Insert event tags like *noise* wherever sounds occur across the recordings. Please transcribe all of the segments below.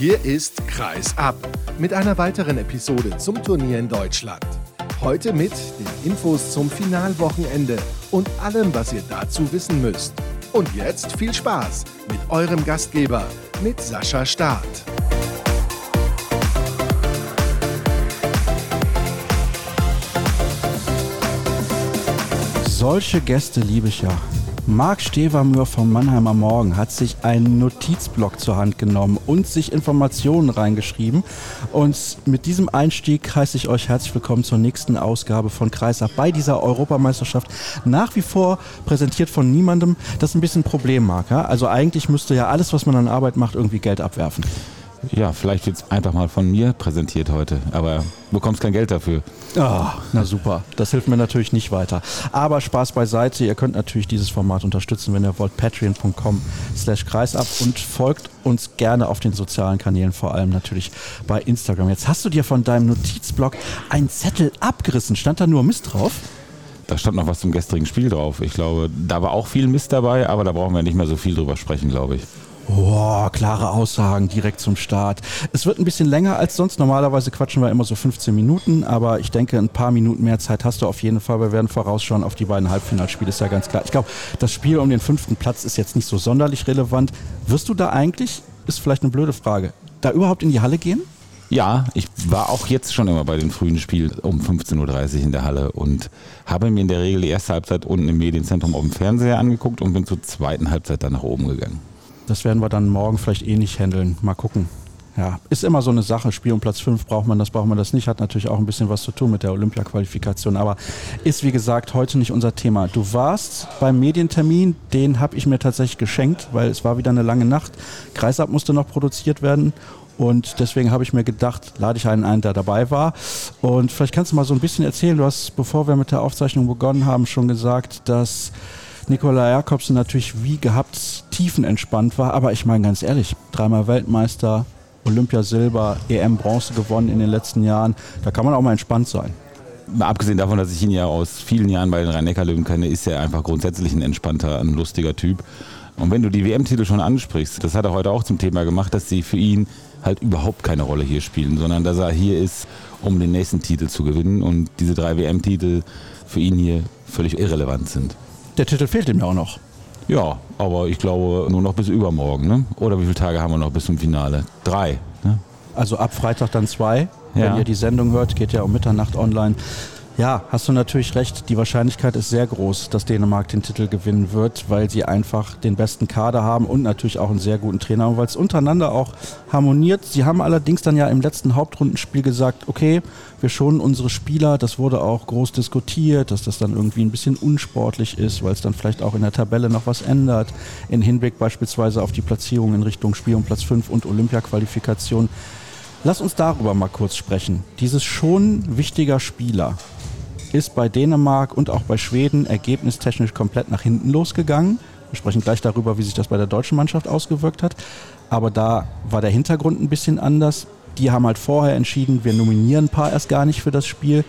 Hier ist Kreis ab mit einer weiteren Episode zum Turnier in Deutschland. Heute mit den Infos zum Finalwochenende und allem, was ihr dazu wissen müsst. Und jetzt viel Spaß mit eurem Gastgeber, mit Sascha Staat. Solche Gäste liebe ich ja. Marc Stevermür vom Mannheimer Morgen hat sich einen Notizblock zur Hand genommen und sich Informationen reingeschrieben. Und mit diesem Einstieg heiße ich euch herzlich willkommen zur nächsten Ausgabe von Kreisab bei dieser Europameisterschaft. Nach wie vor präsentiert von niemandem. Das ist ein bisschen ein Problem, Marc. Ja? Also eigentlich müsste ja alles, was man an Arbeit macht, irgendwie Geld abwerfen. Ja, vielleicht wird es einfach mal von mir präsentiert heute, aber du bekommst kein Geld dafür. Oh, na super, das hilft mir natürlich nicht weiter. Aber Spaß beiseite, ihr könnt natürlich dieses Format unterstützen, wenn ihr wollt, patreon.com slash kreisab und folgt uns gerne auf den sozialen Kanälen, vor allem natürlich bei Instagram. Jetzt hast du dir von deinem Notizblock einen Zettel abgerissen, stand da nur Mist drauf? Da stand noch was zum gestrigen Spiel drauf. Ich glaube, da war auch viel Mist dabei, aber da brauchen wir nicht mehr so viel drüber sprechen, glaube ich. Oh, klare Aussagen direkt zum Start. Es wird ein bisschen länger als sonst. Normalerweise quatschen wir immer so 15 Minuten, aber ich denke, ein paar Minuten mehr Zeit hast du auf jeden Fall. Wir werden vorausschauen auf die beiden Halbfinalspiele, ist ja ganz klar. Ich glaube, das Spiel um den fünften Platz ist jetzt nicht so sonderlich relevant. Wirst du da eigentlich, ist vielleicht eine blöde Frage, da überhaupt in die Halle gehen? Ja, ich war auch jetzt schon immer bei den frühen Spielen um 15.30 Uhr in der Halle und habe mir in der Regel die erste Halbzeit unten im Medienzentrum auf dem Fernseher angeguckt und bin zur zweiten Halbzeit dann nach oben gegangen. Das werden wir dann morgen vielleicht eh nicht handeln. Mal gucken. Ja, ist immer so eine Sache. Spiel um Platz 5 braucht man das, braucht man das nicht. Hat natürlich auch ein bisschen was zu tun mit der Olympia-Qualifikation. Aber ist, wie gesagt, heute nicht unser Thema. Du warst beim Medientermin, den habe ich mir tatsächlich geschenkt, weil es war wieder eine lange Nacht. Kreisab musste noch produziert werden. Und deswegen habe ich mir gedacht, lade ich einen ein, der dabei war. Und vielleicht kannst du mal so ein bisschen erzählen. Du hast, bevor wir mit der Aufzeichnung begonnen haben, schon gesagt, dass Nikola Jakobsen natürlich wie gehabt tiefenentspannt war. Aber ich meine ganz ehrlich, dreimal Weltmeister, Olympiasilber, EM Bronze gewonnen in den letzten Jahren. Da kann man auch mal entspannt sein. Mal abgesehen davon, dass ich ihn ja aus vielen Jahren bei den Rhein-Neckar-Löwen kenne, ist er einfach grundsätzlich ein entspannter, ein lustiger Typ. Und wenn du die WM-Titel schon ansprichst, das hat er heute auch zum Thema gemacht, dass sie für ihn halt überhaupt keine Rolle hier spielen, sondern dass er hier ist, um den nächsten Titel zu gewinnen und diese drei WM-Titel für ihn hier völlig irrelevant sind. Der Titel fehlt ihm ja auch noch. Ja, aber ich glaube nur noch bis übermorgen. Ne? Oder wie viele Tage haben wir noch bis zum Finale? Drei. Ne? Also ab Freitag dann zwei. Ja. Wenn ihr die Sendung hört, geht ja um Mitternacht online. Ja, hast du natürlich recht. Die Wahrscheinlichkeit ist sehr groß, dass Dänemark den Titel gewinnen wird, weil sie einfach den besten Kader haben und natürlich auch einen sehr guten Trainer haben, weil es untereinander auch harmoniert. Sie haben allerdings dann ja im letzten Hauptrundenspiel gesagt, okay, wir schonen unsere Spieler. Das wurde auch groß diskutiert, dass das dann irgendwie ein bisschen unsportlich ist, weil es dann vielleicht auch in der Tabelle noch was ändert. In Hinblick beispielsweise auf die Platzierung in Richtung Spiel um Platz 5 und Olympia-Qualifikation. Lass uns darüber mal kurz sprechen. Dieses schon wichtiger Spieler, ist bei Dänemark und auch bei Schweden ergebnistechnisch komplett nach hinten losgegangen. Wir sprechen gleich darüber, wie sich das bei der deutschen Mannschaft ausgewirkt hat. Aber da war der Hintergrund ein bisschen anders. Die haben halt vorher entschieden, wir nominieren ein paar erst gar nicht für das Spiel.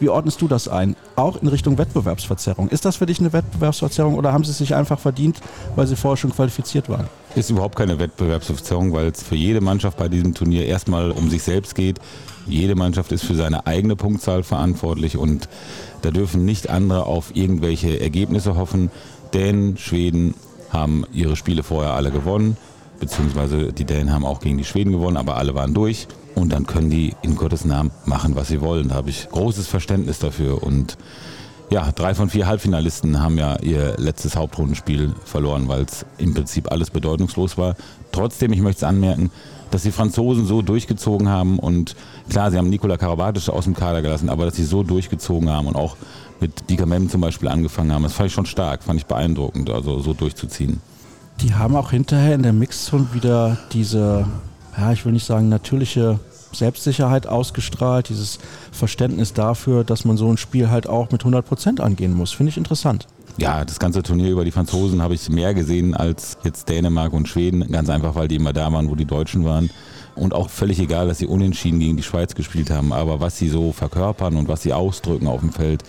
Wie ordnest du das ein? Auch in Richtung Wettbewerbsverzerrung. Ist das für dich eine Wettbewerbsverzerrung oder haben sie es sich einfach verdient, weil sie vorher schon qualifiziert waren? Ist überhaupt keine Wettbewerbsverzerrung, weil es für jede Mannschaft bei diesem Turnier erstmal um sich selbst geht. Jede Mannschaft ist für seine eigene Punktzahl verantwortlich und da dürfen nicht andere auf irgendwelche Ergebnisse hoffen. Denn Schweden haben ihre Spiele vorher alle gewonnen, beziehungsweise die Dänen haben auch gegen die Schweden gewonnen, aber alle waren durch. Und dann können die in Gottes Namen machen, was sie wollen. Da habe ich großes Verständnis dafür. Und ja, drei von vier Halbfinalisten haben ja ihr letztes Hauptrundenspiel verloren, weil es im Prinzip alles bedeutungslos war. Trotzdem, ich möchte es anmerken, dass die Franzosen so durchgezogen haben und klar, sie haben Nikola Karabatic aus dem Kader gelassen, aber dass sie so durchgezogen haben und auch mit Dika Mem zum Beispiel angefangen haben, das fand ich schon stark, fand ich beeindruckend, also so durchzuziehen. Die haben auch hinterher in der Mixzone wieder diese, ja, ich will nicht sagen natürliche Selbstsicherheit ausgestrahlt, dieses Verständnis dafür, dass man so ein Spiel halt auch mit 100 Prozent angehen muss. Finde ich interessant. Ja, das ganze Turnier über die Franzosen habe ich mehr gesehen als jetzt Dänemark und Schweden. Ganz einfach, weil die immer da waren, wo die Deutschen waren. Und auch völlig egal, dass sie unentschieden gegen die Schweiz gespielt haben. Aber was sie so verkörpern und was sie ausdrücken auf dem Feld,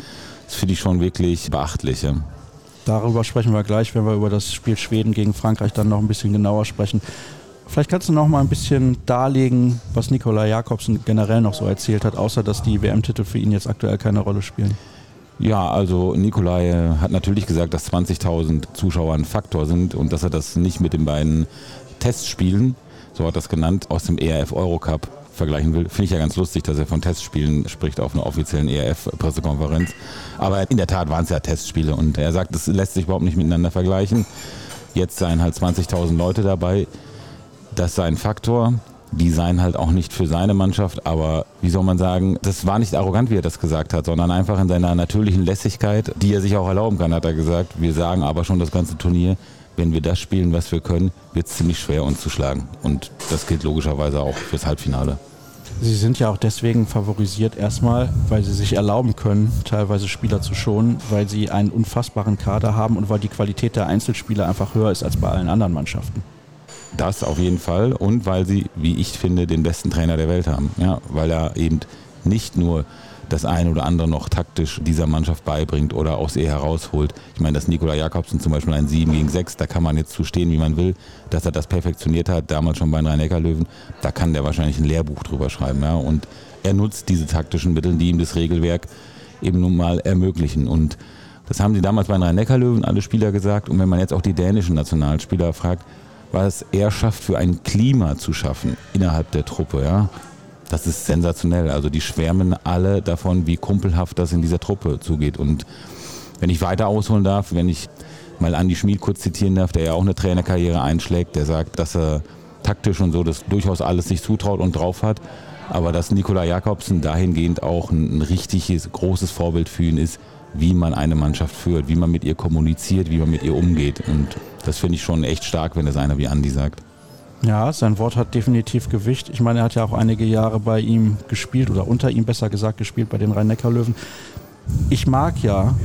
das finde ich schon wirklich beachtlich. Ja. Darüber sprechen wir gleich, wenn wir über das Spiel Schweden gegen Frankreich dann noch ein bisschen genauer sprechen. Vielleicht kannst du noch mal ein bisschen darlegen, was Nikolai Jakobsen generell noch so erzählt hat, außer dass die WM-Titel für ihn jetzt aktuell keine Rolle spielen. Ja, also Nikolai hat natürlich gesagt, dass 20.000 Zuschauer ein Faktor sind und dass er das nicht mit den beiden Testspielen, so hat das genannt, aus dem ERF Eurocup vergleichen will. Finde ich ja ganz lustig, dass er von Testspielen spricht auf einer offiziellen ERF-Pressekonferenz. Aber in der Tat waren es ja Testspiele und er sagt, das lässt sich überhaupt nicht miteinander vergleichen. Jetzt seien halt 20.000 Leute dabei. Das sei ein Faktor die seien halt auch nicht für seine Mannschaft, aber wie soll man sagen, das war nicht arrogant, wie er das gesagt hat, sondern einfach in seiner natürlichen Lässigkeit, die er sich auch erlauben kann, hat er gesagt. Wir sagen aber schon das ganze Turnier, wenn wir das spielen, was wir können, wird es ziemlich schwer, uns zu schlagen. Und das gilt logischerweise auch fürs Halbfinale. Sie sind ja auch deswegen favorisiert erstmal, weil sie sich erlauben können, teilweise Spieler zu schonen, weil sie einen unfassbaren Kader haben und weil die Qualität der Einzelspieler einfach höher ist als bei allen anderen Mannschaften. Das auf jeden Fall und weil sie, wie ich finde, den besten Trainer der Welt haben. Ja, weil er eben nicht nur das eine oder andere noch taktisch dieser Mannschaft beibringt oder aus ihr herausholt. Ich meine, dass Nikola Jakobsen zum Beispiel ein 7 gegen 6, da kann man jetzt zustehen, wie man will, dass er das perfektioniert hat, damals schon bei den Rhein-Neckar-Löwen, da kann der wahrscheinlich ein Lehrbuch drüber schreiben. Ja? Und er nutzt diese taktischen Mittel, die ihm das Regelwerk eben nun mal ermöglichen. Und das haben sie damals bei den Rhein-Neckar-Löwen alle Spieler gesagt. Und wenn man jetzt auch die dänischen Nationalspieler fragt, was er schafft, für ein Klima zu schaffen innerhalb der Truppe. Ja? Das ist sensationell. Also die schwärmen alle davon, wie kumpelhaft das in dieser Truppe zugeht. Und wenn ich weiter ausholen darf, wenn ich mal Andi Schmid kurz zitieren darf, der ja auch eine Trainerkarriere einschlägt, der sagt, dass er taktisch und so das durchaus alles sich zutraut und drauf hat, aber dass Nikola Jakobsen dahingehend auch ein, ein richtiges, großes Vorbild für ihn ist, wie man eine Mannschaft führt, wie man mit ihr kommuniziert, wie man mit ihr umgeht. Und das finde ich schon echt stark, wenn es einer wie Andi sagt. Ja, sein Wort hat definitiv Gewicht. Ich meine, er hat ja auch einige Jahre bei ihm gespielt oder unter ihm besser gesagt gespielt bei den Rhein-Neckar-Löwen. Ich mag ja,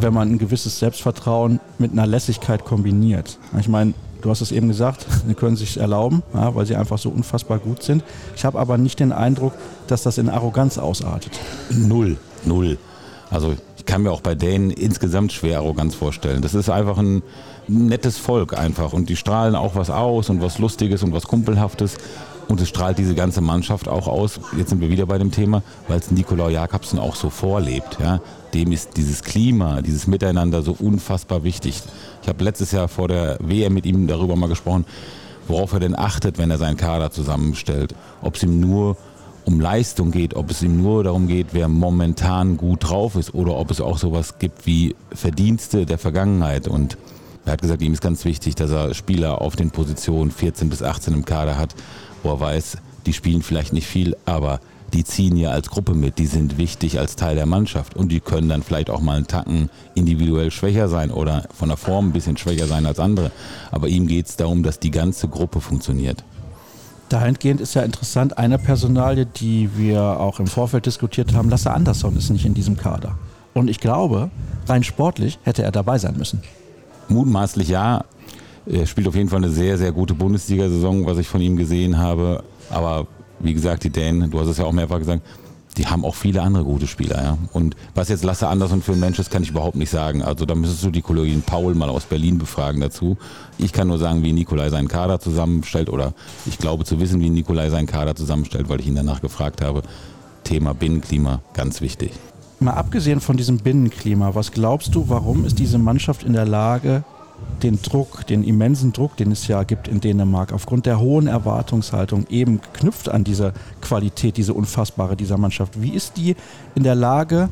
wenn man ein gewisses Selbstvertrauen mit einer Lässigkeit kombiniert. Ich meine, du hast es eben gesagt, sie können sich erlauben, ja, weil sie einfach so unfassbar gut sind. Ich habe aber nicht den Eindruck, dass das in Arroganz ausartet. Null, null. Also ich kann mir auch bei denen insgesamt schwer Arroganz vorstellen. Das ist einfach ein nettes Volk einfach und die strahlen auch was aus und was Lustiges und was Kumpelhaftes. Und es strahlt diese ganze Mannschaft auch aus. Jetzt sind wir wieder bei dem Thema, weil es Nikolaus Jakobsen auch so vorlebt. Ja? Dem ist dieses Klima, dieses Miteinander so unfassbar wichtig. Ich habe letztes Jahr vor der WM mit ihm darüber mal gesprochen, worauf er denn achtet, wenn er seinen Kader zusammenstellt. Ob es ihm nur um Leistung geht, ob es ihm nur darum geht, wer momentan gut drauf ist oder ob es auch sowas gibt wie Verdienste der Vergangenheit. Und er hat gesagt, ihm ist ganz wichtig, dass er Spieler auf den Positionen 14 bis 18 im Kader hat, wo er weiß, die spielen vielleicht nicht viel, aber die ziehen ja als Gruppe mit, die sind wichtig als Teil der Mannschaft und die können dann vielleicht auch mal einen Tacken individuell schwächer sein oder von der Form ein bisschen schwächer sein als andere. Aber ihm geht es darum, dass die ganze Gruppe funktioniert. Dahingehend ist ja interessant, eine Personalie, die wir auch im Vorfeld diskutiert haben, Lasse Andersson ist nicht in diesem Kader. Und ich glaube, rein sportlich hätte er dabei sein müssen. Mutmaßlich ja. Er spielt auf jeden Fall eine sehr, sehr gute Bundesliga-Saison, was ich von ihm gesehen habe. Aber wie gesagt, die Dänen, du hast es ja auch mehrfach gesagt, die haben auch viele andere gute Spieler. Ja? Und was jetzt Lasse Andersson für ein Mensch ist, kann ich überhaupt nicht sagen. Also da müsstest du die Kollegin Paul mal aus Berlin befragen dazu. Ich kann nur sagen, wie Nikolai seinen Kader zusammenstellt oder ich glaube zu wissen, wie Nikolai seinen Kader zusammenstellt, weil ich ihn danach gefragt habe. Thema Binnenklima, ganz wichtig. Mal abgesehen von diesem Binnenklima, was glaubst du, warum ist diese Mannschaft in der Lage, den Druck, den immensen Druck, den es ja gibt in Dänemark, aufgrund der hohen Erwartungshaltung eben knüpft an diese Qualität, diese unfassbare dieser Mannschaft. Wie ist die in der Lage,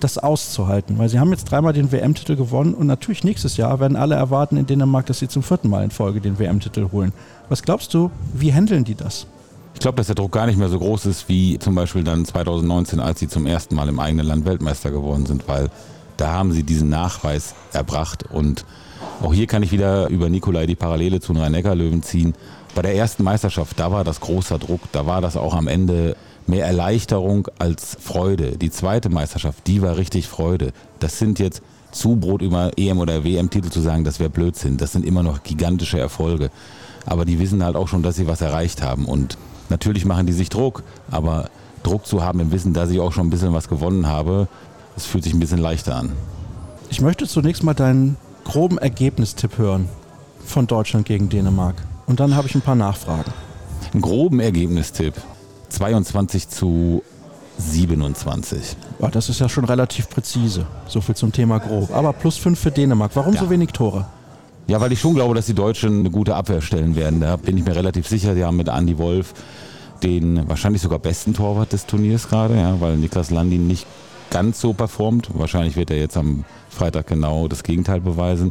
das auszuhalten? Weil sie haben jetzt dreimal den WM-Titel gewonnen und natürlich nächstes Jahr werden alle erwarten in Dänemark, dass sie zum vierten Mal in Folge den WM-Titel holen. Was glaubst du, wie handeln die das? Ich glaube, dass der Druck gar nicht mehr so groß ist wie zum Beispiel dann 2019, als sie zum ersten Mal im eigenen Land Weltmeister geworden sind, weil da haben sie diesen Nachweis erbracht und auch hier kann ich wieder über Nikolai die Parallele zu Rhein-Neckar-Löwen ziehen. Bei der ersten Meisterschaft, da war das großer Druck, da war das auch am Ende mehr Erleichterung als Freude. Die zweite Meisterschaft, die war richtig Freude. Das sind jetzt Zubrot über EM- oder WM-Titel zu sagen, das wäre Blödsinn. Das sind immer noch gigantische Erfolge. Aber die wissen halt auch schon, dass sie was erreicht haben. Und natürlich machen die sich Druck, aber Druck zu haben im Wissen, dass ich auch schon ein bisschen was gewonnen habe, das fühlt sich ein bisschen leichter an. Ich möchte zunächst mal deinen groben Ergebnistipp hören von Deutschland gegen Dänemark. Und dann habe ich ein paar Nachfragen. Einen groben Ergebnistipp. 22 zu 27. Ja, das ist ja schon relativ präzise. So viel zum Thema grob. Aber plus 5 für Dänemark. Warum ja. so wenig Tore? Ja, weil ich schon glaube, dass die Deutschen eine gute Abwehr stellen werden. Da bin ich mir relativ sicher. Die haben mit Andy Wolf den wahrscheinlich sogar besten Torwart des Turniers gerade, ja, weil Niklas Landin nicht ganz so performt. Wahrscheinlich wird er jetzt am Freitag genau das Gegenteil beweisen.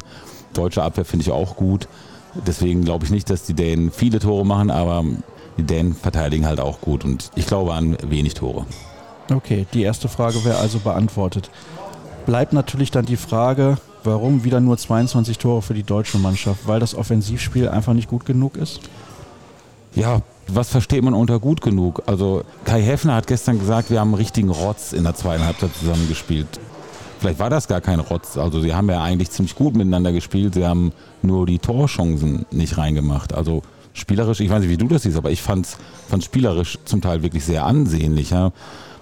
Deutsche Abwehr finde ich auch gut. Deswegen glaube ich nicht, dass die Dänen viele Tore machen, aber die Dänen verteidigen halt auch gut und ich glaube an wenig Tore. Okay, die erste Frage wäre also beantwortet. Bleibt natürlich dann die Frage, warum wieder nur 22 Tore für die deutsche Mannschaft? Weil das Offensivspiel einfach nicht gut genug ist? Ja, was versteht man unter gut genug? Also Kai Heffner hat gestern gesagt, wir haben einen richtigen Rotz in der zweiten Halbzeit zusammengespielt. Vielleicht war das gar kein Rotz. Also sie haben ja eigentlich ziemlich gut miteinander gespielt. Sie haben nur die Torchancen nicht reingemacht. Also spielerisch, ich weiß nicht, wie du das siehst, aber ich fand es spielerisch zum Teil wirklich sehr ansehnlich. Ja.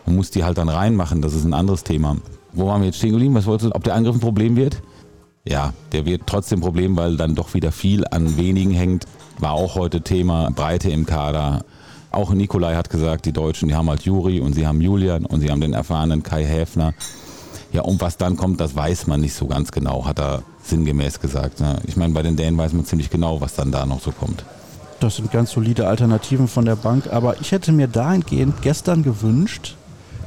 Man muss die halt dann reinmachen, das ist ein anderes Thema. Wo waren wir jetzt stehen geblieben? Was wolltest du, ob der Angriff ein Problem wird? Ja, der wird trotzdem Problem, weil dann doch wieder viel an wenigen hängt. War auch heute Thema Breite im Kader. Auch Nikolai hat gesagt, die Deutschen, die haben halt Juri und sie haben Julian und sie haben den erfahrenen Kai Häfner. Ja, und was dann kommt, das weiß man nicht so ganz genau, hat er sinngemäß gesagt. Ne? Ich meine, bei den Dänen weiß man ziemlich genau, was dann da noch so kommt. Das sind ganz solide Alternativen von der Bank, aber ich hätte mir dahingehend gestern gewünscht,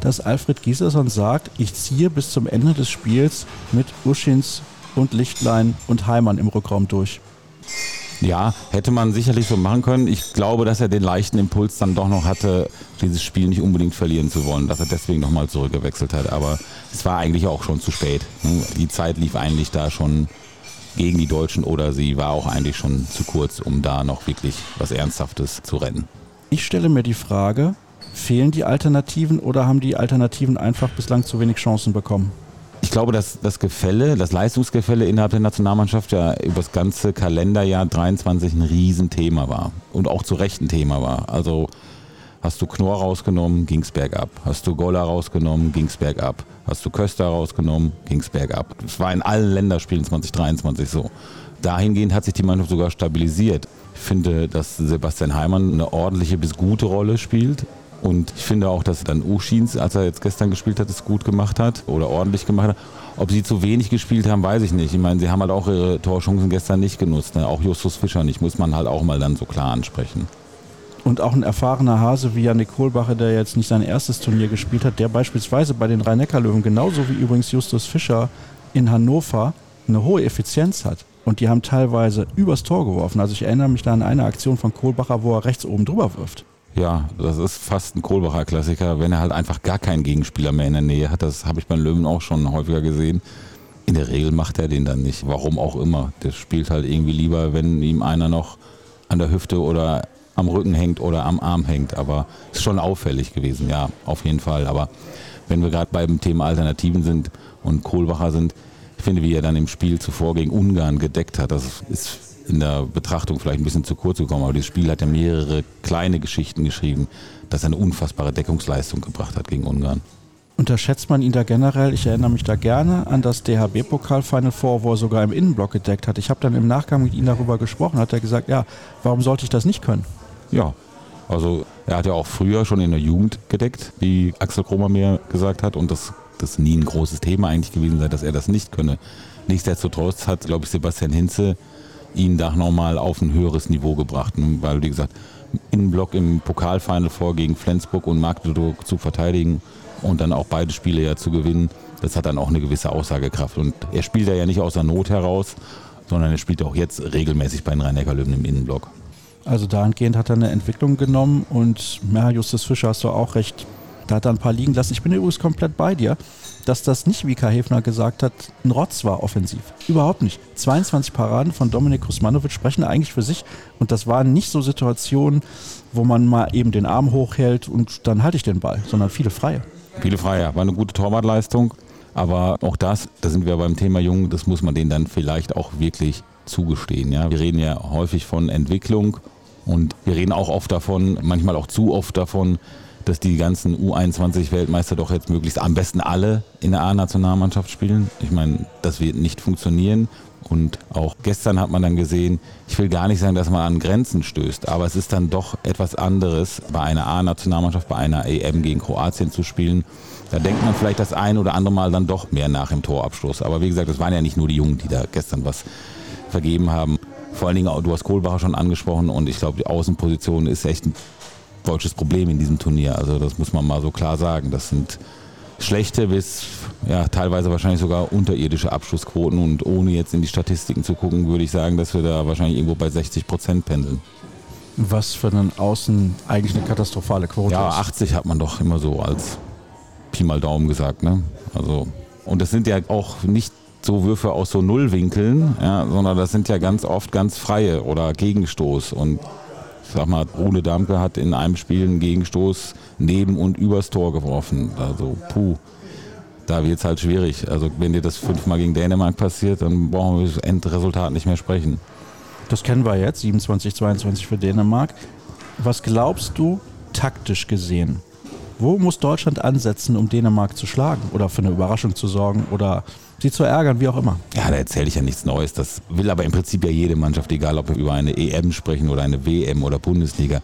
dass Alfred Gieserson sagt, ich ziehe bis zum Ende des Spiels mit Uschins und Lichtlein und Heimann im Rückraum durch. Ja, hätte man sicherlich so machen können. Ich glaube, dass er den leichten Impuls dann doch noch hatte, dieses Spiel nicht unbedingt verlieren zu wollen, dass er deswegen nochmal zurückgewechselt hat. Aber es war eigentlich auch schon zu spät. Die Zeit lief eigentlich da schon gegen die Deutschen oder sie war auch eigentlich schon zu kurz, um da noch wirklich was Ernsthaftes zu retten. Ich stelle mir die Frage, fehlen die Alternativen oder haben die Alternativen einfach bislang zu wenig Chancen bekommen? Ich glaube, dass das Gefälle, das Leistungsgefälle innerhalb der Nationalmannschaft ja über das ganze Kalenderjahr 23 ein Riesenthema war und auch zu Recht ein Thema war. Also hast du Knorr rausgenommen, ging es bergab. Hast du Goller rausgenommen, ging es bergab. Hast du Köster rausgenommen, ging es bergab. Das war in allen Länderspielen 2023 so. Dahingehend hat sich die Mannschaft sogar stabilisiert. Ich finde, dass Sebastian Heimann eine ordentliche bis gute Rolle spielt. Und ich finde auch, dass dann Uschins, als er jetzt gestern gespielt hat, es gut gemacht hat oder ordentlich gemacht hat. Ob sie zu wenig gespielt haben, weiß ich nicht. Ich meine, sie haben halt auch ihre Torchancen gestern nicht genutzt. Ne? Auch Justus Fischer nicht, muss man halt auch mal dann so klar ansprechen. Und auch ein erfahrener Hase wie Janik Kohlbacher, der jetzt nicht sein erstes Turnier gespielt hat, der beispielsweise bei den Rhein-Neckar-Löwen, genauso wie übrigens Justus Fischer in Hannover, eine hohe Effizienz hat. Und die haben teilweise übers Tor geworfen. Also ich erinnere mich da an eine Aktion von Kohlbacher, wo er rechts oben drüber wirft. Ja, das ist fast ein Kohlbacher Klassiker, wenn er halt einfach gar keinen Gegenspieler mehr in der Nähe hat. Das habe ich beim Löwen auch schon häufiger gesehen. In der Regel macht er den dann nicht. Warum auch immer. Der spielt halt irgendwie lieber, wenn ihm einer noch an der Hüfte oder am Rücken hängt oder am Arm hängt. Aber ist schon auffällig gewesen, ja, auf jeden Fall. Aber wenn wir gerade beim Thema Alternativen sind und Kohlbacher sind, ich finde, wie er dann im Spiel zuvor gegen Ungarn gedeckt hat, das ist in der Betrachtung vielleicht ein bisschen zu kurz gekommen, aber dieses Spiel hat ja mehrere kleine Geschichten geschrieben, dass er eine unfassbare Deckungsleistung gebracht hat gegen Ungarn. Unterschätzt man ihn da generell? Ich erinnere mich da gerne an das DHB-Pokal Final Four, wo er sogar im Innenblock gedeckt hat. Ich habe dann im Nachgang mit ihm darüber gesprochen, hat er gesagt, ja, warum sollte ich das nicht können? Ja, also er hat ja auch früher schon in der Jugend gedeckt, wie Axel Kromer mir gesagt hat, und das, das nie ein großes Thema eigentlich gewesen sei, dass er das nicht könne. Nichtsdestotrotz hat, glaube ich, Sebastian Hinze ihn da nochmal auf ein höheres Niveau gebracht. Weil, wie gesagt, Innenblock im Pokalfinal vor gegen Flensburg und Magdeburg zu verteidigen und dann auch beide Spiele ja zu gewinnen, das hat dann auch eine gewisse Aussagekraft. Und er spielt ja nicht aus der Not heraus, sondern er spielt auch jetzt regelmäßig bei den Rhein-Neckar-Löwen im Innenblock. Also dahingehend hat er eine Entwicklung genommen und ja, Justus Fischer hast du auch recht. Da hat er ein paar liegen lassen. Ich bin übrigens komplett bei dir dass das nicht, wie Kai Hefner gesagt hat, ein Rotz war offensiv. Überhaupt nicht. 22 Paraden von Dominik Kusmanovic sprechen eigentlich für sich. Und das waren nicht so Situationen, wo man mal eben den Arm hochhält und dann halte ich den Ball, sondern viele Freie. Viele Freie. War eine gute Torwartleistung. Aber auch das, da sind wir beim Thema Jung, das muss man denen dann vielleicht auch wirklich zugestehen. Ja? Wir reden ja häufig von Entwicklung und wir reden auch oft davon, manchmal auch zu oft davon, dass die ganzen U21-Weltmeister doch jetzt möglichst am besten alle in der A-Nationalmannschaft spielen. Ich meine, das wird nicht funktionieren. Und auch gestern hat man dann gesehen, ich will gar nicht sagen, dass man an Grenzen stößt, aber es ist dann doch etwas anderes, bei einer A-Nationalmannschaft, bei einer EM gegen Kroatien zu spielen. Da denkt man vielleicht das ein oder andere Mal dann doch mehr nach im Torabschluss. Aber wie gesagt, es waren ja nicht nur die Jungen, die da gestern was vergeben haben. Vor allen Dingen, du hast Kohlbacher schon angesprochen und ich glaube, die Außenposition ist echt ein deutsches Problem in diesem Turnier. Also das muss man mal so klar sagen. Das sind schlechte bis ja, teilweise wahrscheinlich sogar unterirdische Abschlussquoten und ohne jetzt in die Statistiken zu gucken, würde ich sagen, dass wir da wahrscheinlich irgendwo bei 60 Prozent pendeln. Was für einen Außen eigentlich eine katastrophale Quote ja, ist. Ja, 80 hat man doch immer so als Pi mal Daumen gesagt. Ne? Also, und das sind ja auch nicht so Würfe aus so Nullwinkeln, ja, sondern das sind ja ganz oft ganz freie oder Gegenstoß. Und sag mal, Rune Damke hat in einem Spiel einen Gegenstoß neben und übers Tor geworfen. Also, puh, da wird es halt schwierig. Also, wenn dir das fünfmal gegen Dänemark passiert, dann brauchen wir das Endresultat nicht mehr sprechen. Das kennen wir jetzt, 27, 22 für Dänemark. Was glaubst du, taktisch gesehen, wo muss Deutschland ansetzen, um Dänemark zu schlagen oder für eine Überraschung zu sorgen oder sie zu ärgern, wie auch immer? Ja, da erzähle ich ja nichts Neues. Das will aber im Prinzip ja jede Mannschaft, egal ob wir über eine EM sprechen oder eine WM oder Bundesliga.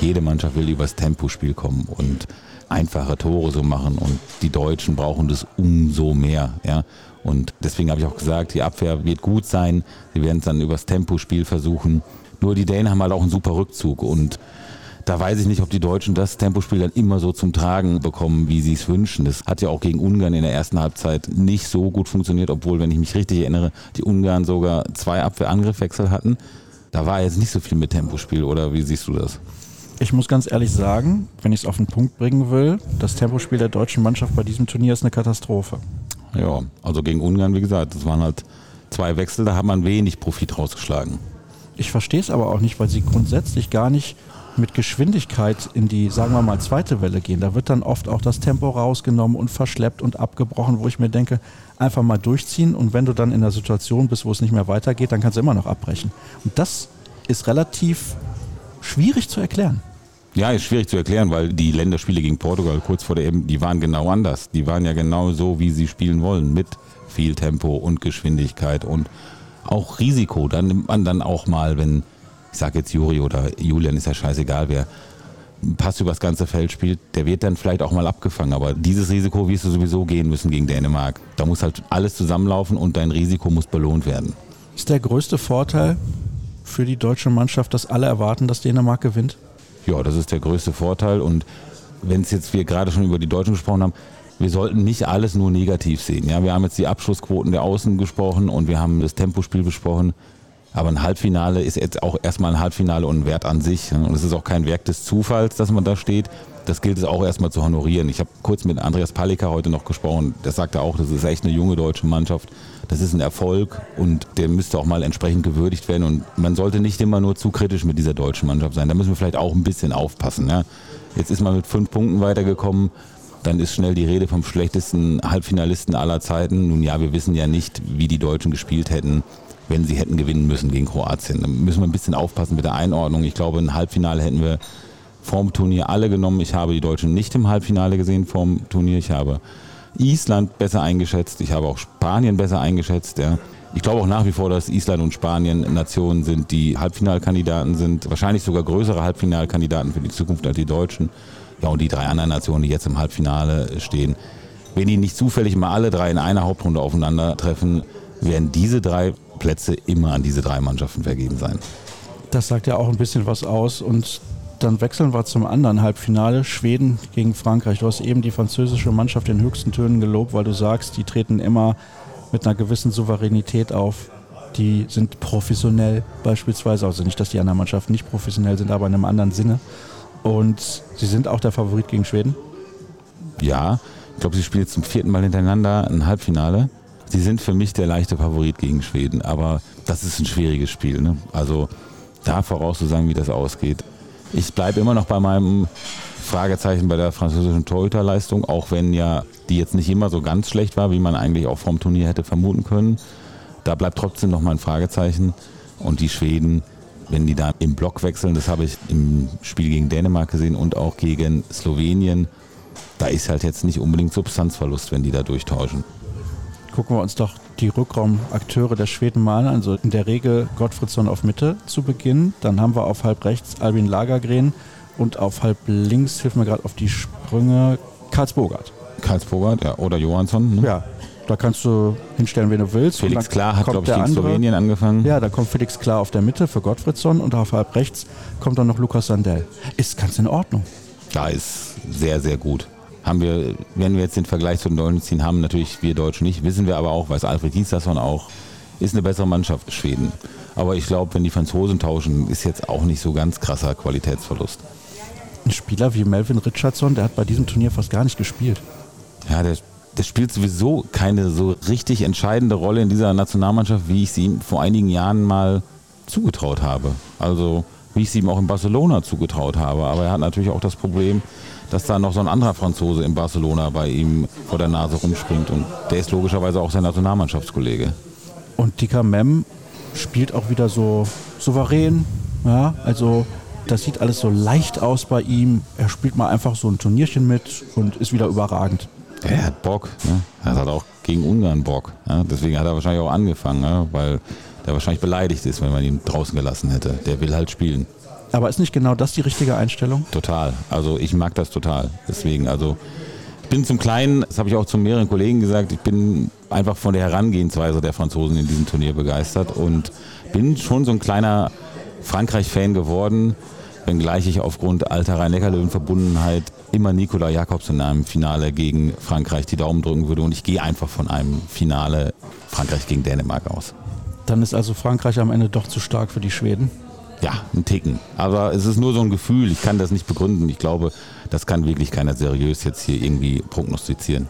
Jede Mannschaft will übers Tempospiel kommen und einfache Tore so machen und die Deutschen brauchen das umso mehr. Ja? Und deswegen habe ich auch gesagt, die Abwehr wird gut sein. Sie werden es dann übers Tempospiel versuchen. Nur die Dänen haben halt auch einen super Rückzug und da weiß ich nicht, ob die Deutschen das Tempospiel dann immer so zum Tragen bekommen, wie sie es wünschen. Das hat ja auch gegen Ungarn in der ersten Halbzeit nicht so gut funktioniert, obwohl, wenn ich mich richtig erinnere, die Ungarn sogar zwei Abwehrangriffwechsel hatten. Da war jetzt nicht so viel mit Tempospiel, oder wie siehst du das? Ich muss ganz ehrlich sagen, wenn ich es auf den Punkt bringen will, das Tempospiel der deutschen Mannschaft bei diesem Turnier ist eine Katastrophe. Ja, also gegen Ungarn, wie gesagt, das waren halt zwei Wechsel, da hat man wenig Profit rausgeschlagen. Ich verstehe es aber auch nicht, weil sie grundsätzlich gar nicht mit Geschwindigkeit in die, sagen wir mal, zweite Welle gehen. Da wird dann oft auch das Tempo rausgenommen und verschleppt und abgebrochen, wo ich mir denke, einfach mal durchziehen und wenn du dann in der Situation bist, wo es nicht mehr weitergeht, dann kannst du immer noch abbrechen. Und das ist relativ schwierig zu erklären. Ja, ist schwierig zu erklären, weil die Länderspiele gegen Portugal kurz vor der EM, die waren genau anders. Die waren ja genau so, wie sie spielen wollen, mit viel Tempo und Geschwindigkeit und auch Risiko. Dann nimmt man dann auch mal, wenn ich sage jetzt Juri oder Julian, ist ja scheißegal, wer Pass übers ganze Feld spielt, der wird dann vielleicht auch mal abgefangen. Aber dieses Risiko wirst du sowieso gehen müssen gegen Dänemark. Da muss halt alles zusammenlaufen und dein Risiko muss belohnt werden. Ist der größte Vorteil für die deutsche Mannschaft, dass alle erwarten, dass Dänemark gewinnt? Ja, das ist der größte Vorteil. Und wenn es jetzt wir gerade schon über die Deutschen gesprochen haben, wir sollten nicht alles nur negativ sehen. Ja, wir haben jetzt die Abschlussquoten der Außen gesprochen und wir haben das Tempospiel besprochen. Aber ein Halbfinale ist jetzt auch erstmal ein Halbfinale und ein Wert an sich. Und es ist auch kein Werk des Zufalls, dass man da steht. Das gilt es auch erstmal zu honorieren. Ich habe kurz mit Andreas Palika heute noch gesprochen. Der sagte auch, das ist echt eine junge deutsche Mannschaft. Das ist ein Erfolg und der müsste auch mal entsprechend gewürdigt werden. Und man sollte nicht immer nur zu kritisch mit dieser deutschen Mannschaft sein. Da müssen wir vielleicht auch ein bisschen aufpassen. Ja? Jetzt ist man mit fünf Punkten weitergekommen. Dann ist schnell die Rede vom schlechtesten Halbfinalisten aller Zeiten. Nun ja, wir wissen ja nicht, wie die Deutschen gespielt hätten wenn sie hätten gewinnen müssen gegen Kroatien. Da müssen wir ein bisschen aufpassen mit der Einordnung. Ich glaube, ein Halbfinale hätten wir vorm Turnier alle genommen. Ich habe die Deutschen nicht im Halbfinale gesehen vorm Turnier. Ich habe Island besser eingeschätzt. Ich habe auch Spanien besser eingeschätzt. Ja. Ich glaube auch nach wie vor, dass Island und Spanien Nationen sind, die Halbfinalkandidaten sind. Wahrscheinlich sogar größere Halbfinalkandidaten für die Zukunft als die Deutschen. Ja, und die drei anderen Nationen, die jetzt im Halbfinale stehen. Wenn die nicht zufällig mal alle drei in einer Hauptrunde aufeinandertreffen, werden diese drei Plätze immer an diese drei Mannschaften vergeben sein. Das sagt ja auch ein bisschen was aus und dann wechseln wir zum anderen Halbfinale. Schweden gegen Frankreich. Du hast eben die französische Mannschaft in höchsten Tönen gelobt, weil du sagst, die treten immer mit einer gewissen Souveränität auf. Die sind professionell beispielsweise. Also nicht, dass die anderen Mannschaften nicht professionell sind, aber in einem anderen Sinne. Und sie sind auch der Favorit gegen Schweden? Ja, ich glaube, sie spielen jetzt zum vierten Mal hintereinander ein Halbfinale. Sie sind für mich der leichte Favorit gegen Schweden, aber das ist ein schwieriges Spiel. Ne? Also da vorauszusagen, wie das ausgeht. Ich bleibe immer noch bei meinem Fragezeichen bei der französischen Torhüterleistung, auch wenn ja die jetzt nicht immer so ganz schlecht war, wie man eigentlich auch vom Turnier hätte vermuten können. Da bleibt trotzdem noch mal ein Fragezeichen. Und die Schweden, wenn die da im Block wechseln, das habe ich im Spiel gegen Dänemark gesehen und auch gegen Slowenien, da ist halt jetzt nicht unbedingt Substanzverlust, wenn die da durchtauschen. Gucken wir uns doch die Rückraumakteure der Schweden mal an. Also in der Regel Gottfriedson auf Mitte zu Beginn. Dann haben wir auf halb rechts Albin Lagergren und auf halb links, hilf mir gerade auf die Sprünge, Karlsbogart. Karlsbogart, ja, oder Johansson. Ne? Ja, da kannst du hinstellen, wen du willst. Felix Klar hat, glaube ich, andere. Slowenien angefangen. Ja, da kommt Felix Klar auf der Mitte für Gottfriedson und auf halb rechts kommt dann noch Lukas Sandell. Ist ganz in Ordnung. Da ist sehr, sehr gut. Haben wir, wenn wir jetzt den Vergleich zu den Deutschen ziehen, haben natürlich wir Deutschen nicht, wissen wir aber auch, weiß Alfred Dienstagson auch, ist eine bessere Mannschaft Schweden. Aber ich glaube, wenn die Franzosen tauschen, ist jetzt auch nicht so ganz krasser Qualitätsverlust. Ein Spieler wie Melvin Richardson, der hat bei diesem Turnier fast gar nicht gespielt. Ja, der das spielt sowieso keine so richtig entscheidende Rolle in dieser Nationalmannschaft, wie ich sie ihm vor einigen Jahren mal zugetraut habe. Also wie ich sie ihm auch in Barcelona zugetraut habe. Aber er hat natürlich auch das Problem, dass da noch so ein anderer Franzose in Barcelona bei ihm vor der Nase rumspringt. Und der ist logischerweise auch sein Nationalmannschaftskollege. Und Dika Mem spielt auch wieder so souverän. Ja, also das sieht alles so leicht aus bei ihm. Er spielt mal einfach so ein Turnierchen mit und ist wieder überragend. Er hat Bock. Ne? Er hat auch gegen Ungarn Bock. Ja? Deswegen hat er wahrscheinlich auch angefangen, ja? weil der wahrscheinlich beleidigt ist, wenn man ihn draußen gelassen hätte. Der will halt spielen. Aber ist nicht genau das die richtige Einstellung? Total. Also ich mag das total. Deswegen, also ich bin zum Kleinen, das habe ich auch zu mehreren Kollegen gesagt, ich bin einfach von der Herangehensweise der Franzosen in diesem Turnier begeistert und bin schon so ein kleiner Frankreich-Fan geworden wenngleich ich aufgrund alter Rhein-Neckar-Löwen-Verbundenheit immer Nikola Jakobs in einem Finale gegen Frankreich die Daumen drücken würde. Und ich gehe einfach von einem Finale Frankreich gegen Dänemark aus. Dann ist also Frankreich am Ende doch zu stark für die Schweden? Ja, ein Ticken. Aber es ist nur so ein Gefühl. Ich kann das nicht begründen. Ich glaube, das kann wirklich keiner seriös jetzt hier irgendwie prognostizieren.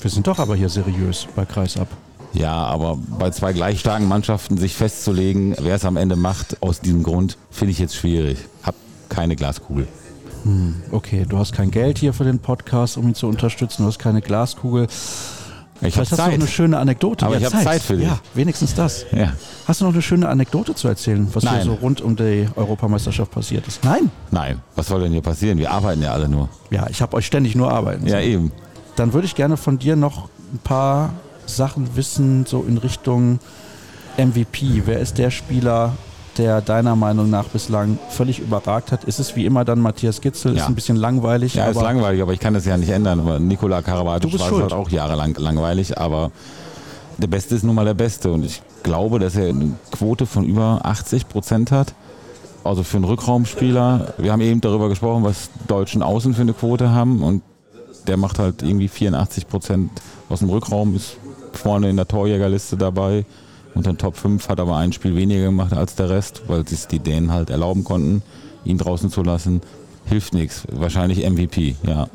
Wir sind doch aber hier seriös bei Kreisab. Ja, aber bei zwei gleich starken Mannschaften sich festzulegen, wer es am Ende macht, aus diesem Grund, finde ich jetzt schwierig. Hab keine Glaskugel. Hm, okay, du hast kein Geld hier für den Podcast, um ihn zu unterstützen. Du hast keine Glaskugel. Ich Vielleicht hast Zeit. du noch eine schöne Anekdote. Aber ja, ich habe Zeit für dich. Ja, wenigstens das. Ja. Hast du noch eine schöne Anekdote zu erzählen, was Nein. hier so rund um die Europameisterschaft passiert ist? Nein? Nein. Was soll denn hier passieren? Wir arbeiten ja alle nur. Ja, ich habe euch ständig nur arbeiten. Ja, eben. Dann würde ich gerne von dir noch ein paar Sachen wissen, so in Richtung MVP. Wer ist der Spieler, der deiner Meinung nach bislang völlig überragt hat? Ist es wie immer dann Matthias Gitzel? Ja. Ist ein bisschen langweilig. Ja, ist langweilig, aber ich kann das ja nicht ändern. Nikola Karabatic war halt auch jahrelang langweilig, aber der Beste ist nun mal der Beste und ich glaube, dass er eine Quote von über 80 Prozent hat. Also für einen Rückraumspieler. Wir haben eben darüber gesprochen, was Deutschen Außen für eine Quote haben und der macht halt irgendwie 84 Prozent aus dem Rückraum, ist vorne in der Torjägerliste dabei unter den Top 5, hat aber ein Spiel weniger gemacht als der Rest, weil sich die Dänen halt erlauben konnten, ihn draußen zu lassen. Hilft nichts. Wahrscheinlich MVP, ja.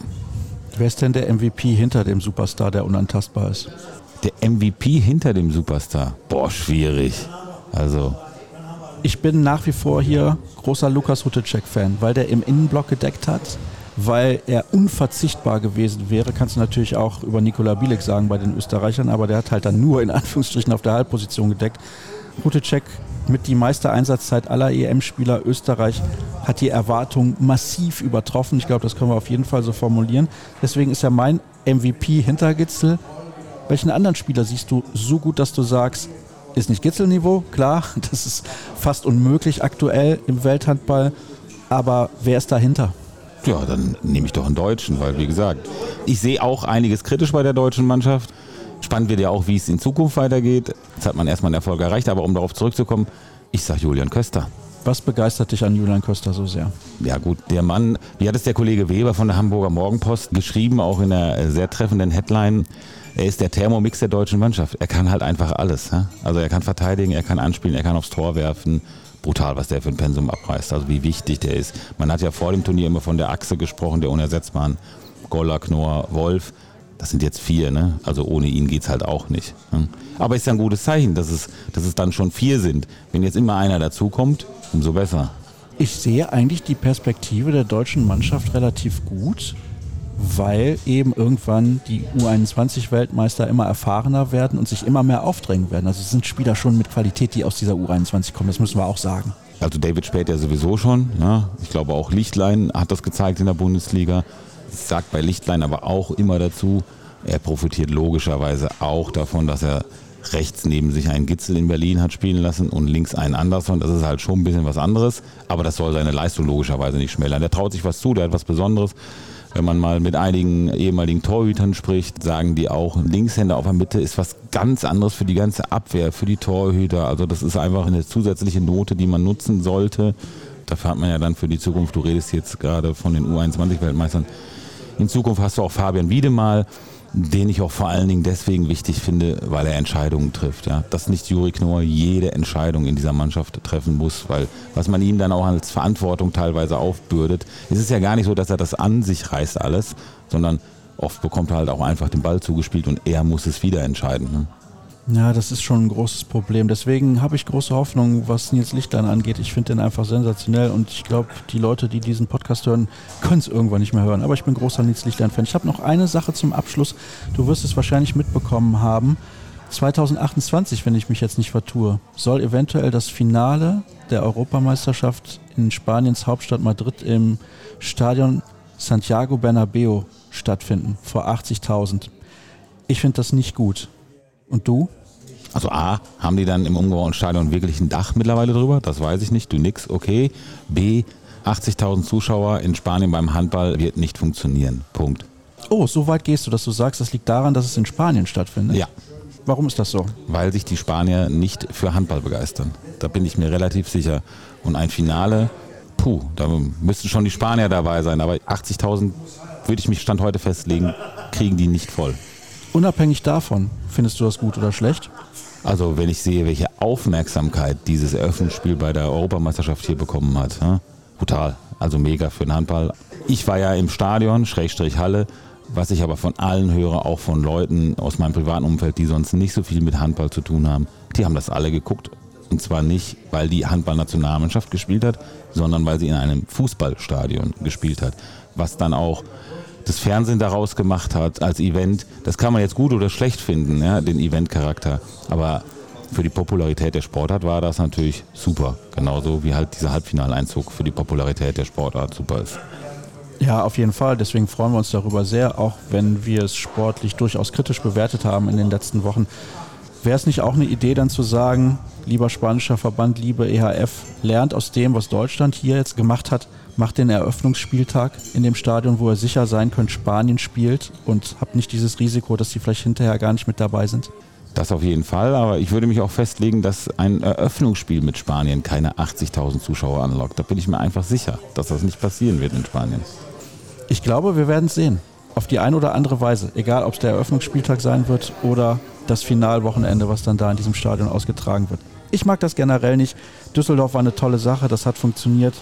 Wer ist denn der MVP hinter dem Superstar, der unantastbar ist? Der MVP hinter dem Superstar? Boah, schwierig. Also. Ich bin nach wie vor hier großer Lukas Hutecek-Fan, weil der im Innenblock gedeckt hat weil er unverzichtbar gewesen wäre. Kannst du natürlich auch über Nikola Bielek sagen bei den Österreichern, aber der hat halt dann nur in Anführungsstrichen auf der Halbposition gedeckt. Rutecek mit die meiste Einsatzzeit aller EM-Spieler Österreich hat die Erwartung massiv übertroffen. Ich glaube, das können wir auf jeden Fall so formulieren. Deswegen ist er mein MVP hinter Gitzel. Welchen anderen Spieler siehst du so gut, dass du sagst, ist nicht Gitzelniveau, klar, *laughs* das ist fast unmöglich aktuell im Welthandball, aber wer ist dahinter? Ja, dann nehme ich doch einen Deutschen, weil wie gesagt, ich sehe auch einiges kritisch bei der deutschen Mannschaft. Spannend wird ja auch, wie es in Zukunft weitergeht. Jetzt hat man erstmal einen Erfolg erreicht, aber um darauf zurückzukommen, ich sage Julian Köster. Was begeistert dich an Julian Köster so sehr? Ja gut, der Mann, wie hat es der Kollege Weber von der Hamburger Morgenpost geschrieben, auch in einer sehr treffenden Headline, er ist der Thermomix der deutschen Mannschaft. Er kann halt einfach alles. Also er kann verteidigen, er kann anspielen, er kann aufs Tor werfen brutal, was der für ein Pensum abreißt. Also wie wichtig der ist. Man hat ja vor dem Turnier immer von der Achse gesprochen, der unersetzbaren Goller, Knorr, Wolf. Das sind jetzt vier, ne? Also ohne ihn geht es halt auch nicht. Ne? Aber ist ja ein gutes Zeichen, dass es, dass es dann schon vier sind. Wenn jetzt immer einer dazukommt, umso besser. Ich sehe eigentlich die Perspektive der deutschen Mannschaft relativ gut weil eben irgendwann die U21-Weltmeister immer erfahrener werden und sich immer mehr aufdrängen werden. Also es sind Spieler schon mit Qualität, die aus dieser U21 kommen, das müssen wir auch sagen. Also David Spät ja sowieso schon. Ja. Ich glaube auch Lichtlein hat das gezeigt in der Bundesliga. Sage bei Lichtlein aber auch immer dazu, er profitiert logischerweise auch davon, dass er rechts neben sich einen Gitzel in Berlin hat spielen lassen und links einen Anderson. Das ist halt schon ein bisschen was anderes, aber das soll seine Leistung logischerweise nicht schmälern. Der traut sich was zu, der hat was Besonderes. Wenn man mal mit einigen ehemaligen Torhütern spricht, sagen die auch, Linkshänder auf der Mitte ist was ganz anderes für die ganze Abwehr, für die Torhüter. Also das ist einfach eine zusätzliche Note, die man nutzen sollte. Dafür hat man ja dann für die Zukunft, du redest jetzt gerade von den U21-Weltmeistern, in Zukunft hast du auch Fabian Wiedemal, den ich auch vor allen Dingen deswegen wichtig finde, weil er Entscheidungen trifft. Ja. Dass nicht Juri Knorr jede Entscheidung in dieser Mannschaft treffen muss, weil was man ihm dann auch als Verantwortung teilweise aufbürdet, ist es ja gar nicht so, dass er das an sich reißt alles, sondern oft bekommt er halt auch einfach den Ball zugespielt und er muss es wieder entscheiden. Ne. Ja, das ist schon ein großes Problem. Deswegen habe ich große Hoffnung, was Nils Lichtlein angeht. Ich finde den einfach sensationell und ich glaube, die Leute, die diesen Podcast hören, können es irgendwann nicht mehr hören. Aber ich bin großer Nils Lichtlein-Fan. Ich habe noch eine Sache zum Abschluss. Du wirst es wahrscheinlich mitbekommen haben. 2028, wenn ich mich jetzt nicht vertue, soll eventuell das Finale der Europameisterschaft in Spaniens Hauptstadt Madrid im Stadion Santiago Bernabeo stattfinden, vor 80.000. Ich finde das nicht gut. Und du? Also A, haben die dann im umgebauten Stadion wirklich ein Dach mittlerweile drüber? Das weiß ich nicht. Du nix, okay. B, 80.000 Zuschauer in Spanien beim Handball wird nicht funktionieren. Punkt. Oh, so weit gehst du, dass du sagst, das liegt daran, dass es in Spanien stattfindet? Ja. Warum ist das so? Weil sich die Spanier nicht für Handball begeistern. Da bin ich mir relativ sicher. Und ein Finale, puh, da müssten schon die Spanier dabei sein. Aber 80.000, würde ich mich Stand heute festlegen, kriegen die nicht voll. Unabhängig davon, findest du das gut oder schlecht? Also wenn ich sehe, welche Aufmerksamkeit dieses Eröffnungsspiel bei der Europameisterschaft hier bekommen hat, ja, brutal. Also mega für den Handball. Ich war ja im Stadion, Schrägstrich Halle, was ich aber von allen höre, auch von Leuten aus meinem privaten Umfeld, die sonst nicht so viel mit Handball zu tun haben, die haben das alle geguckt. Und zwar nicht, weil die Handballnationalmannschaft gespielt hat, sondern weil sie in einem Fußballstadion gespielt hat. Was dann auch das Fernsehen daraus gemacht hat als Event. Das kann man jetzt gut oder schlecht finden, ja, den Eventcharakter. Aber für die Popularität der Sportart war das natürlich super. Genauso wie halt dieser Halbfinaleinzug für die Popularität der Sportart super ist. Ja, auf jeden Fall. Deswegen freuen wir uns darüber sehr, auch wenn wir es sportlich durchaus kritisch bewertet haben in den letzten Wochen. Wäre es nicht auch eine Idee, dann zu sagen, lieber spanischer Verband, liebe EHF, lernt aus dem, was Deutschland hier jetzt gemacht hat, macht den Eröffnungsspieltag in dem Stadion, wo ihr sicher sein könnt, Spanien spielt und habt nicht dieses Risiko, dass sie vielleicht hinterher gar nicht mit dabei sind? Das auf jeden Fall, aber ich würde mich auch festlegen, dass ein Eröffnungsspiel mit Spanien keine 80.000 Zuschauer anlockt. Da bin ich mir einfach sicher, dass das nicht passieren wird in Spanien. Ich glaube, wir werden es sehen. Auf die eine oder andere Weise. Egal, ob es der Eröffnungsspieltag sein wird oder das Finalwochenende, was dann da in diesem Stadion ausgetragen wird. Ich mag das generell nicht. Düsseldorf war eine tolle Sache, das hat funktioniert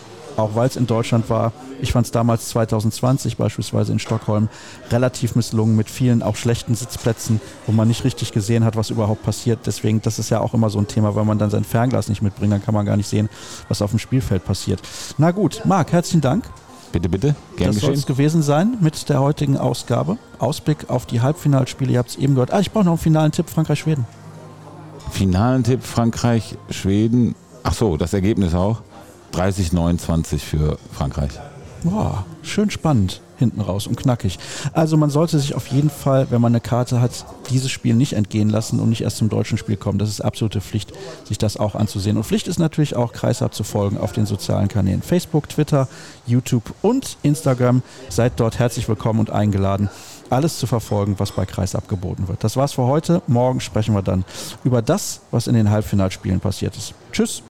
auch weil es in Deutschland war. Ich fand es damals 2020 beispielsweise in Stockholm relativ misslungen mit vielen auch schlechten Sitzplätzen, wo man nicht richtig gesehen hat, was überhaupt passiert. Deswegen, das ist ja auch immer so ein Thema, weil man dann sein Fernglas nicht mitbringt, dann kann man gar nicht sehen, was auf dem Spielfeld passiert. Na gut, Marc, herzlichen Dank. Bitte, bitte. Gern das soll es gewesen sein mit der heutigen Ausgabe. Ausblick auf die Halbfinalspiele, ihr habt es eben gehört. Ah, ich brauche noch einen finalen Tipp, Frankreich-Schweden. Finalen Tipp, Frankreich-Schweden. Ach so, das Ergebnis auch. 30, 29 für Frankreich. Boah, schön spannend hinten raus und knackig. Also man sollte sich auf jeden Fall, wenn man eine Karte hat, dieses Spiel nicht entgehen lassen und nicht erst zum deutschen Spiel kommen. Das ist absolute Pflicht, sich das auch anzusehen. Und Pflicht ist natürlich auch Kreisab zu folgen auf den sozialen Kanälen Facebook, Twitter, YouTube und Instagram. Seid dort herzlich willkommen und eingeladen alles zu verfolgen, was bei Kreis abgeboten wird. Das war's für heute. Morgen sprechen wir dann über das, was in den Halbfinalspielen passiert ist. Tschüss.